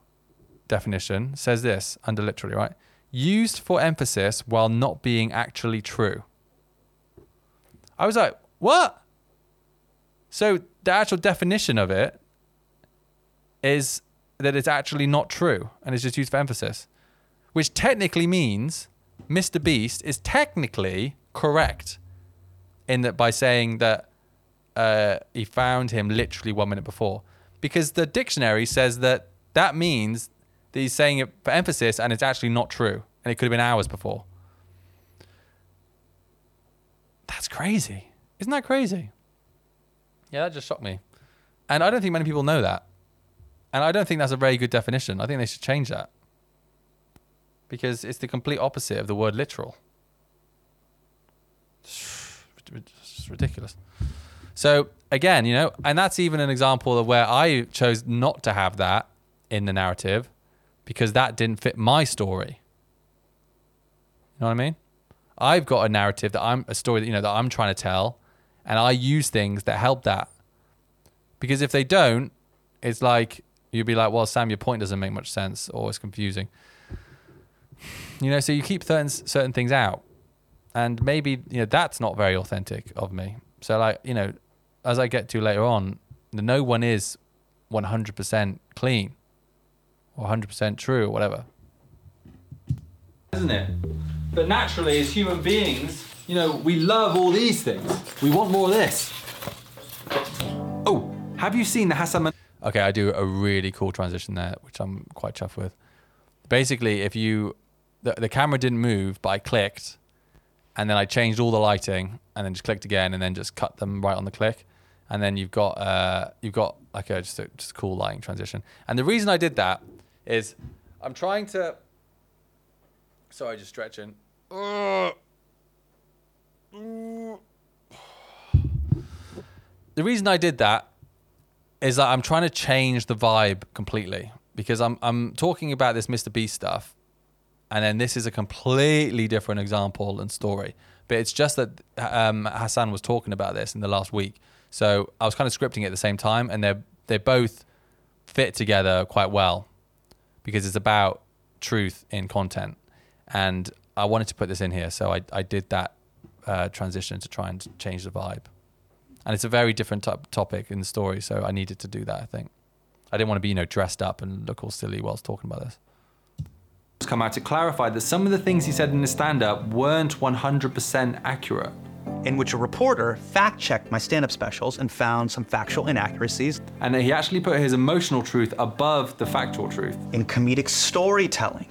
definition says this under literally, right? Used for emphasis while not being actually true. I was like, what? So the actual definition of it is that it's actually not true and it's just used for emphasis, which technically means Mr. Beast is technically correct in that by saying that uh, he found him literally one minute before, because the dictionary says that that means that he's saying it for emphasis and it's actually not true and it could have been hours before. That's crazy. Isn't that crazy? Yeah, that just shocked me. And I don't think many people know that. And I don't think that's a very good definition. I think they should change that. Because it's the complete opposite of the word literal. It's ridiculous. So, again, you know, and that's even an example of where I chose not to have that in the narrative because that didn't fit my story. You know what I mean? I've got a narrative that I'm a story that you know that I'm trying to tell, and I use things that help that. Because if they don't, it's like you'd be like, "Well, Sam, your point doesn't make much sense, or it's confusing." You know, so you keep certain certain things out, and maybe you know that's not very authentic of me. So, like you know, as I get to later on, no one is 100% clean or 100% true or whatever. isn't it? But naturally, as human beings, you know, we love all these things. We want more of this. Oh, have you seen the Hasan? Man- Okay, I do a really cool transition there, which I'm quite chuffed with. Basically, if you the, the camera didn't move, but I clicked, and then I changed all the lighting, and then just clicked again, and then just cut them right on the click, and then you've got uh, you've got like a just a just a cool lighting transition. And the reason I did that is I'm trying to. Sorry, just stretching. The reason I did that is that I'm trying to change the vibe completely because I'm I'm talking about this Mr. Beast stuff, and then this is a completely different example and story. But it's just that um, Hasan was talking about this in the last week, so I was kind of scripting it at the same time, and they they both fit together quite well because it's about truth in content, and I wanted to put this in here, so I I did that uh, transition to try and change the vibe and it's a very different type topic in the story. So I needed to do that. I think I didn't want to be you know dressed up and look all silly whilst talking about this. come out to clarify that some of the things he said in his stand-up weren't 100% accurate. in which a reporter fact checked my stand up specials and found some factual inaccuracies. And that he actually put his emotional truth above the factual truth. In comedic storytelling,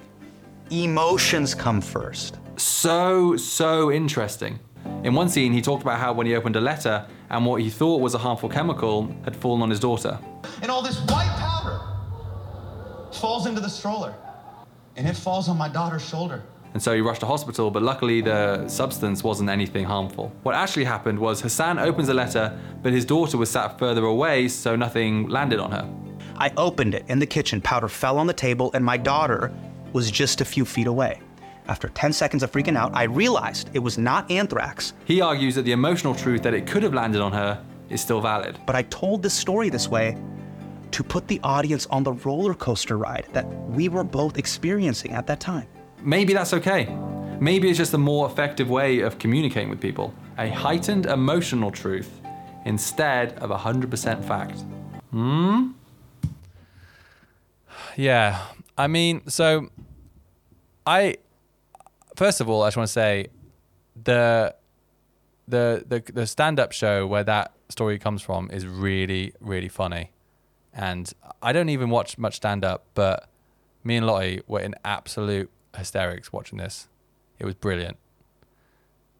emotions come first. So, so interesting. In one scene, he talked about how when he opened a letter and what he thought was a harmful chemical had fallen on his daughter. And all this white powder falls into the stroller. And it falls on my daughter's shoulder. And so he rushed to hospital, but luckily the substance wasn't anything harmful. What actually happened was Hasan opens a letter, but his daughter was sat further away, so nothing landed on her. I opened it in the kitchen, powder fell on the table, and my daughter was just a few feet away. After 10 seconds of freaking out, I realized it was not anthrax. He argues that the emotional truth that it could have landed on her is still valid. But I told this story this way to put the audience on the roller coaster ride that we were both experiencing at that time. Maybe that's okay. Maybe it's just a more effective way of communicating with people. A heightened emotional truth instead of 100% fact. Hmm? Yeah. I mean, so I first of all, I just want to say the the the the stand-up show where that story comes from is really really funny. And I don't even watch much stand-up, but me and Lottie were in absolute hysterics watching this. It was brilliant.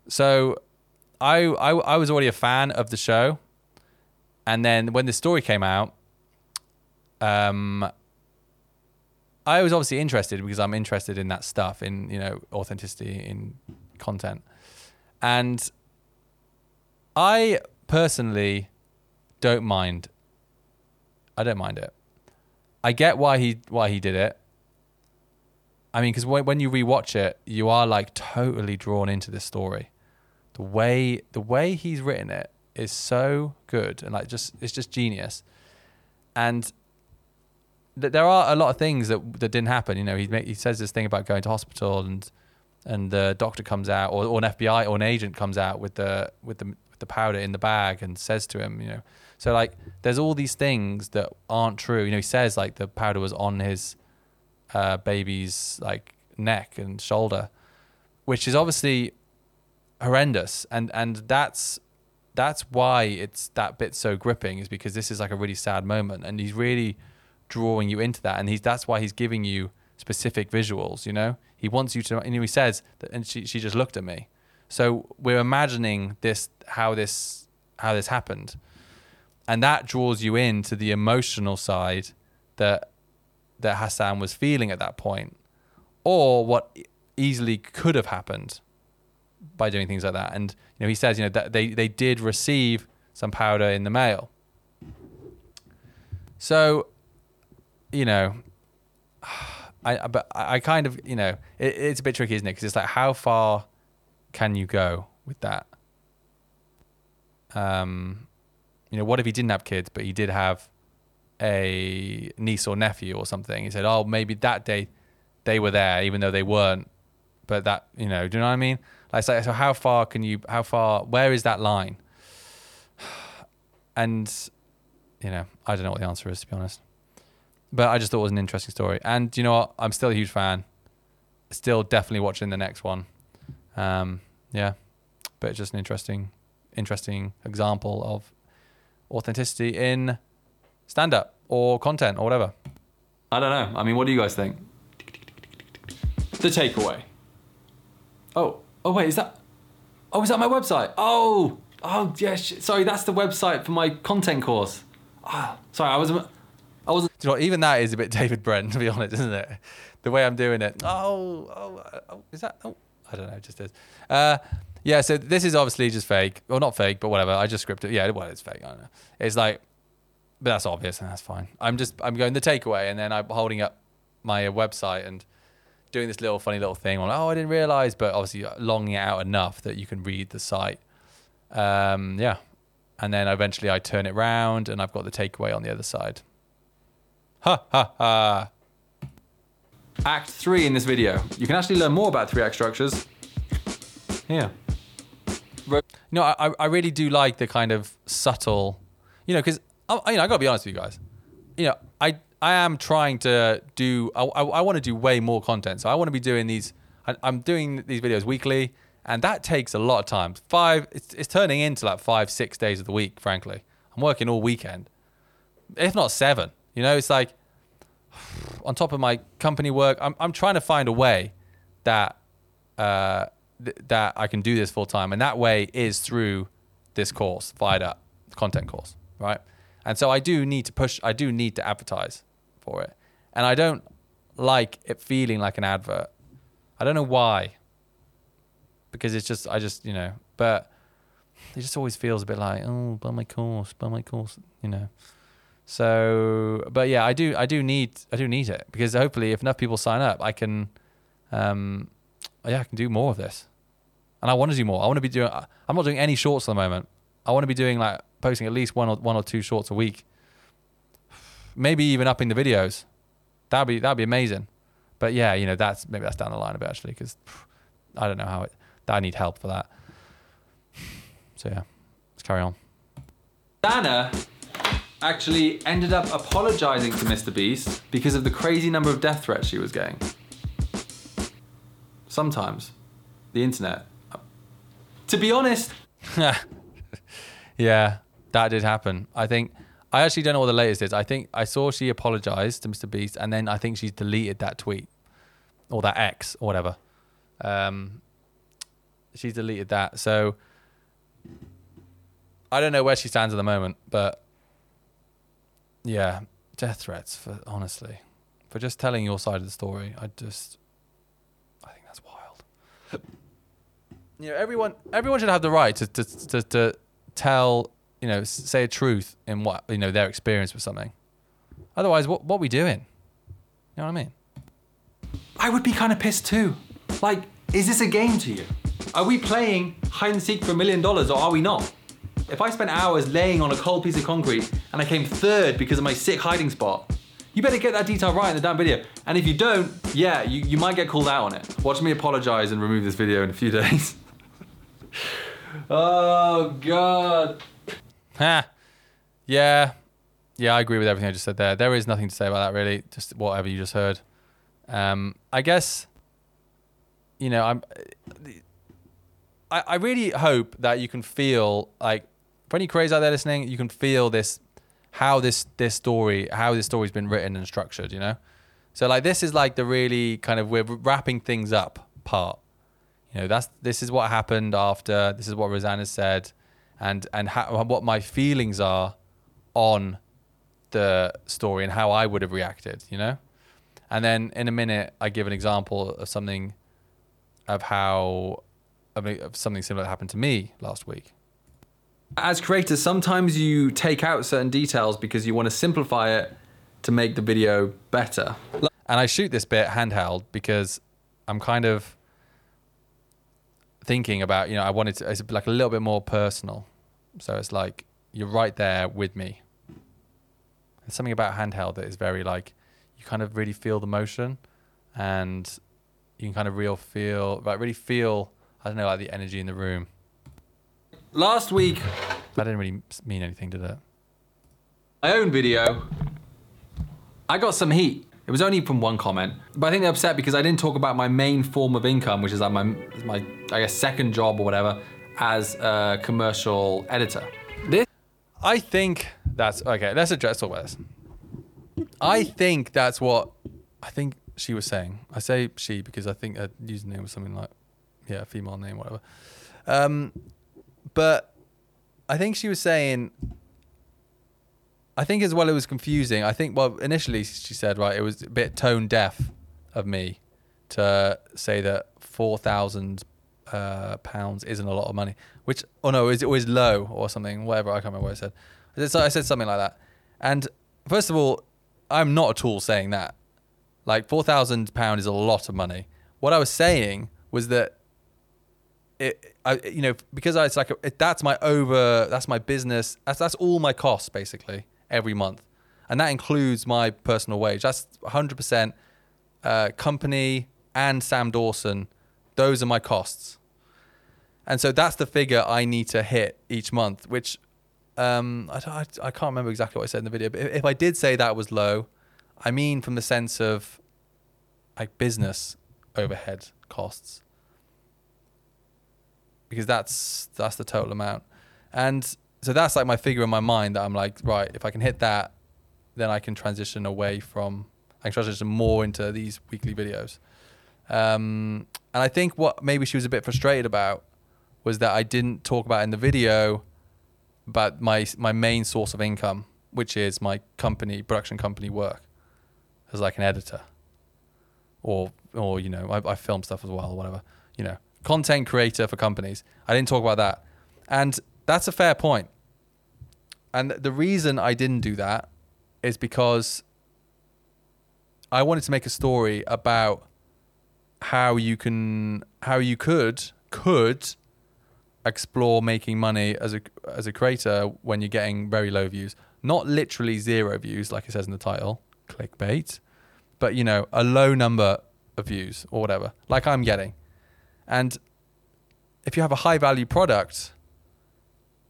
So I, I I was already a fan of the show, and then when the story came out, um, I was obviously interested because I'm interested in that stuff, in you know authenticity in content, and I personally don't mind. I don't mind it. I get why he why he did it. I mean, because when, you rewatch it, you are like totally drawn into the story. The way the way he's written it is so good and like just it's just genius. And there are a lot of things that that didn't happen. You know, he he says this thing about going to hospital and and the doctor comes out or, or an FBI or an agent comes out with the with the with the powder in the bag and says to him, you know, so like there's all these things that aren't true. You know, he says like the powder was on his uh, baby's like neck and shoulder, which is obviously horrendous, and and that's that's why it's that bit so gripping is because this is like a really sad moment, and he's really drawing you into that, and he's that's why he's giving you specific visuals. You know, he wants you to, and he says that, and she she just looked at me, so we're imagining this how this how this happened, and that draws you into the emotional side that that Hasan was feeling at that point, or what easily could have happened by doing things like that. And you know, he says, you know, that they they did receive some powder in the mail. So, you know, I but I kind of you know it, it's a bit tricky, isn't it? Because it's like how far can you go with that? Um, you know, what if he didn't have kids, but he did have a niece or nephew or something? He said, oh, maybe that day they were there, even though they weren't. But that, you know, do you know what I mean? Like, so, so how far can you? How far? Where is that line? And you know, I don't know what the answer is to be honest. But I just thought it was an interesting story. And you know what? I'm still a huge fan. Still definitely watching the next one. Um, yeah. But it's just an interesting interesting example of authenticity in stand up or content or whatever. I don't know. I mean, what do you guys think? The takeaway. Oh, oh wait, is that? Oh, is that my website? Oh, oh yes. sorry, that's the website for my content course. Ah, sorry, I wasn't. I wasn't. Do you know, even that is a bit David Brent, to be honest, isn't it? The way I'm doing it. Oh, oh, oh is that? Oh, I don't know. It just is. Uh, yeah. So this is obviously just fake, or not fake, but whatever. I just scripted. It. Yeah, well, it's fake. I don't know. It's like, but that's obvious, and that's fine. I'm just I'm going the takeaway, and then I'm holding up my uh, website and doing this little funny little thing on. Oh, I didn't realize, but obviously longing it out enough that you can read the site. Um, yeah, and then eventually I turn it round, and I've got the takeaway on the other side. Ha ha ha. Act three in this video. You can actually learn more about three act structures. Yeah. You know, I, I really do like the kind of subtle, you know, because I, you know, I gotta be honest with you guys. You know, I I am trying to do. I I, I want to do way more content. So I want to be doing these. I, I'm doing these videos weekly, and that takes a lot of time. Five. It's it's turning into like five six days of the week. Frankly, I'm working all weekend, if not seven. You know, it's like on top of my company work, I'm I'm trying to find a way that uh th- that I can do this full time, and that way is through this course, Fired Up, content course, right? And so I do need to push. I do need to advertise for it, and I don't like it feeling like an advert. I don't know why. Because it's just I just you know, but it just always feels a bit like oh, buy my course, buy my course, you know. So, but yeah, I do, I do need, I do need it because hopefully, if enough people sign up, I can, um, yeah, I can do more of this, and I want to do more. I want to be doing. I'm not doing any shorts at the moment. I want to be doing like posting at least one or one or two shorts a week. maybe even upping the videos. That'd be that'd be amazing. But yeah, you know, that's maybe that's down the line a bit actually because I don't know how it. I need help for that. So yeah, let's carry on. Dana actually ended up apologizing to Mr. Beast because of the crazy number of death threats she was getting. Sometimes, the internet. To be honest, yeah, that did happen. I think I actually don't know what the latest is. I think I saw she apologized to Mr. Beast, and then I think she's deleted that tweet or that X or whatever. Um, she's deleted that. So I don't know where she stands at the moment, but yeah, death threats for honestly, for just telling your side of the story. I just, I think that's wild. you know, everyone, everyone should have the right to to to, to tell, you know, say a truth in what you know their experience with something. Otherwise, what what we doing? You know what I mean? I would be kind of pissed too. Like, is this a game to you? Are we playing hide and seek for a million dollars or are we not? If I spent hours laying on a cold piece of concrete and I came third because of my sick hiding spot, you better get that detail right in the damn video. And if you don't, yeah, you, you might get called out on it. Watch me apologize and remove this video in a few days. oh, God. Ha. Yeah. Yeah, I agree with everything I just said there. There is nothing to say about that really. Just whatever you just heard. Um, I guess, you know, I'm. I, I really hope that you can feel like for any creators out there listening, you can feel this, how this this story, how this story's been written and structured. You know, so like this is like the really kind of we're wrapping things up part. You know, that's this is what happened after. This is what Rosanna said, and and how, what my feelings are on the story and how I would have reacted. You know, and then in a minute I give an example of something of how of, of something similar that happened to me last week. As creators, sometimes you take out certain details because you want to simplify it to make the video better. And I shoot this bit handheld because I'm kind of thinking about, you know, I wanted to, it's like a little bit more personal. So it's like you're right there with me. There's something about handheld that is very like, you kind of really feel the motion and you can kind of real feel, like really feel, I don't know, like the energy in the room. Last week, That didn't really mean anything, did it? my own video, I got some heat. It was only from one comment, but I think they're upset because I didn't talk about my main form of income, which is like my, my I guess, second job or whatever, as a commercial editor. This I think that's okay. Let's address about this. I think that's what I think she was saying. I say she because I think her username was something like, yeah, a female name, whatever. Um, but I think she was saying. I think as well it was confusing. I think well initially she said right it was a bit tone deaf of me to say that four thousand uh, pounds isn't a lot of money. Which oh no, is it was low or something? Whatever I can't remember what I said. I said, I said something like that. And first of all, I'm not at all saying that. Like four thousand pound is a lot of money. What I was saying was that it, I, you know, because I, it's like it, that's my over, that's my business. That's that's all my costs basically every month, and that includes my personal wage. That's 100 percent uh, company and Sam Dawson. Those are my costs, and so that's the figure I need to hit each month. Which um, I, I, I can't remember exactly what I said in the video, but if, if I did say that was low, I mean from the sense of like business overhead costs because that's that's the total amount. And so that's like my figure in my mind that I'm like, right, if I can hit that, then I can transition away from I can transition more into these weekly videos. Um, and I think what maybe she was a bit frustrated about was that I didn't talk about in the video about my my main source of income, which is my company production company work as like an editor, or or you know I, I film stuff as well or whatever. You know, content creator for companies. I didn't talk about that, and that's a fair point. And the reason I didn't do that is because I wanted to make a story about how you can how you could could explore making money as a as a creator when you're getting very low views. not literally zero views like it says in the title, clickbait, but you know, a low number of views or whatever, like I'm getting. And if you have a high value product,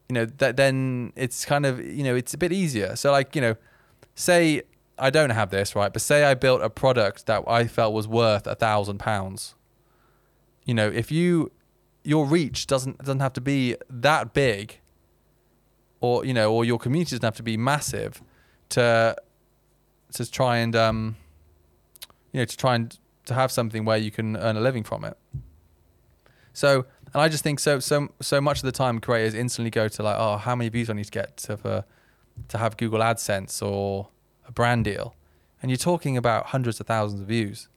you know, that then it's kind of, you know, it's a bit easier. So like, you know, say I don't have this, right? But say I built a product that I felt was worth a thousand pounds. You know, if you your reach doesn't doesn't have to be that big or you know, or your community doesn't have to be massive to to try and um you know, to try and to have something where you can earn a living from it. So, and I just think so so so much of the time creators instantly go to like, oh, how many views do I need to get to for to have Google AdSense or a brand deal, and you're talking about hundreds of thousands of views.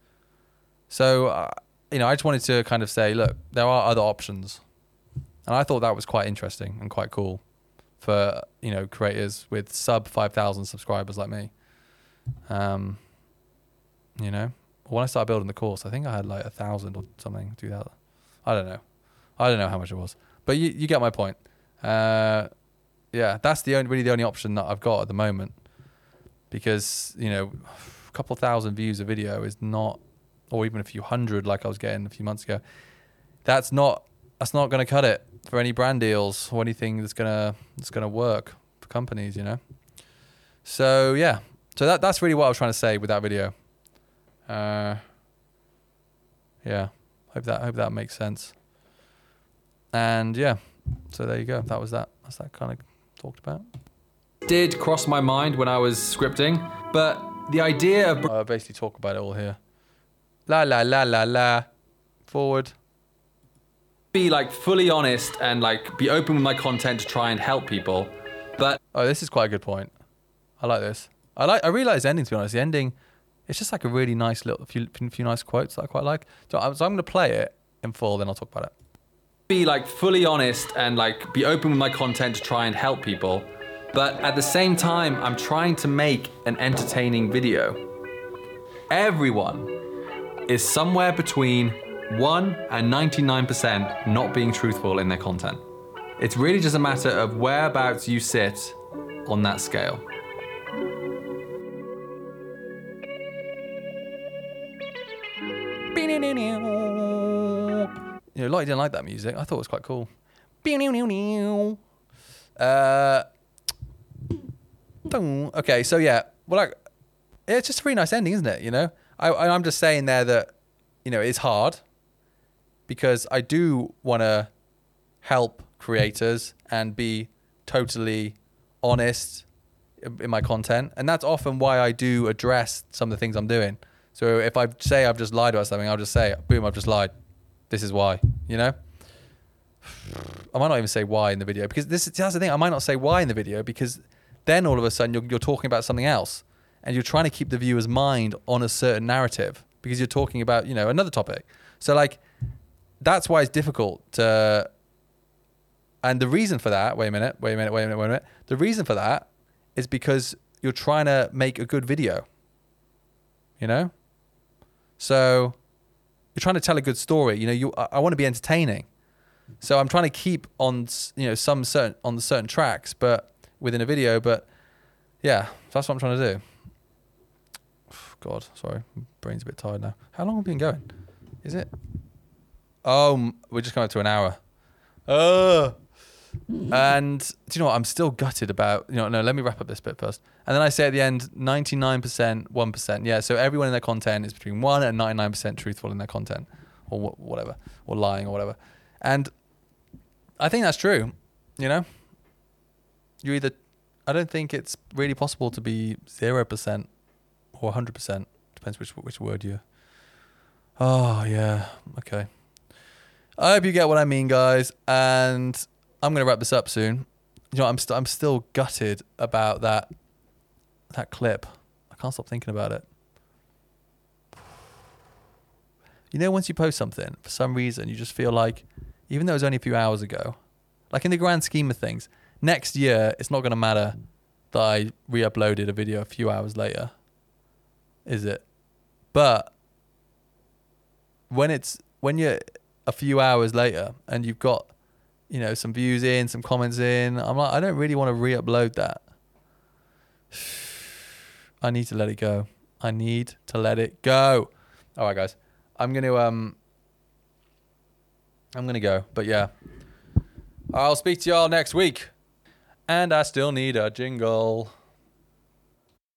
So, uh, you know, I just wanted to kind of say, look, there are other options, and I thought that was quite interesting and quite cool for you know creators with sub five thousand subscribers like me. Um, you know, when I started building the course, I think I had like a thousand or something, two thousand. I don't know. I don't know how much it was, but you you get my point. Uh, yeah, that's the only really the only option that I've got at the moment, because you know, a couple thousand views a video is not, or even a few hundred like I was getting a few months ago. That's not that's not going to cut it for any brand deals or anything that's gonna that's gonna work for companies, you know. So yeah, so that that's really what I was trying to say with that video. Uh, yeah, hope that hope that makes sense. And yeah, so there you go. That was that. That's that kind of talked about. Did cross my mind when I was scripting, but the idea of I uh, basically talk about it all here. La la la la la. Forward. be like fully honest and like be open with my content to try and help people, but Oh, this is quite a good point. I like this. I like. I realize the ending. To be honest, the ending, it's just like a really nice little few few nice quotes that I quite like. So, I, so I'm going to play it in full, then I'll talk about it. be like fully honest and like be open with my content to try and help people. But at the same time, I'm trying to make an entertaining video. Everyone is somewhere between 1 and 99% not being truthful in their content. It's really just a matter of whereabouts you sit on that scale. You know, Lottie didn't like that music. I thought it was quite cool. Uh, okay, so yeah, well, like, it's just a really nice ending, isn't it? You know, I, I'm just saying there that you know it's hard because I do want to help creators and be totally honest in my content, and that's often why I do address some of the things I'm doing. So if I say I've just lied about something, I'll just say, "Boom, I've just lied. This is why." You know. I might not even say why in the video because this is that's the thing. I might not say why in the video because then all of a sudden you're, you're talking about something else and you're trying to keep the viewer's mind on a certain narrative because you're talking about you know another topic. So like that's why it's difficult to. And the reason for that, wait a minute, wait a minute, wait a minute, wait a minute. The reason for that is because you're trying to make a good video. You know. So you're trying to tell a good story. You know, you I, I want to be entertaining. So I'm trying to keep on, you know, some certain on certain tracks, but within a video. But yeah, that's what I'm trying to do. God, sorry, brain's a bit tired now. How long have we been going? Is it? Oh, we're just coming up to an hour. Oh. And do you know what? I'm still gutted about. You know, no. Let me wrap up this bit first, and then I say at the end, 99%, one percent. Yeah. So everyone in their content is between one and 99% truthful in their content, or wh- whatever, or lying or whatever. And I think that's true. You know, you either. I don't think it's really possible to be zero percent or hundred percent. Depends which which word you. Oh yeah. Okay. I hope you get what I mean, guys. And I'm gonna wrap this up soon. You know, I'm st- I'm still gutted about that that clip. I can't stop thinking about it. You know, once you post something, for some reason, you just feel like, even though it was only a few hours ago, like in the grand scheme of things, next year it's not going to matter that I re-uploaded a video a few hours later, is it? But when it's when you're a few hours later and you've got, you know, some views in, some comments in, I'm like, I don't really want to re-upload that. I need to let it go. I need to let it go. All right, guys. I'm gonna um. I'm gonna go, but yeah. I'll speak to y'all next week. And I still need a jingle.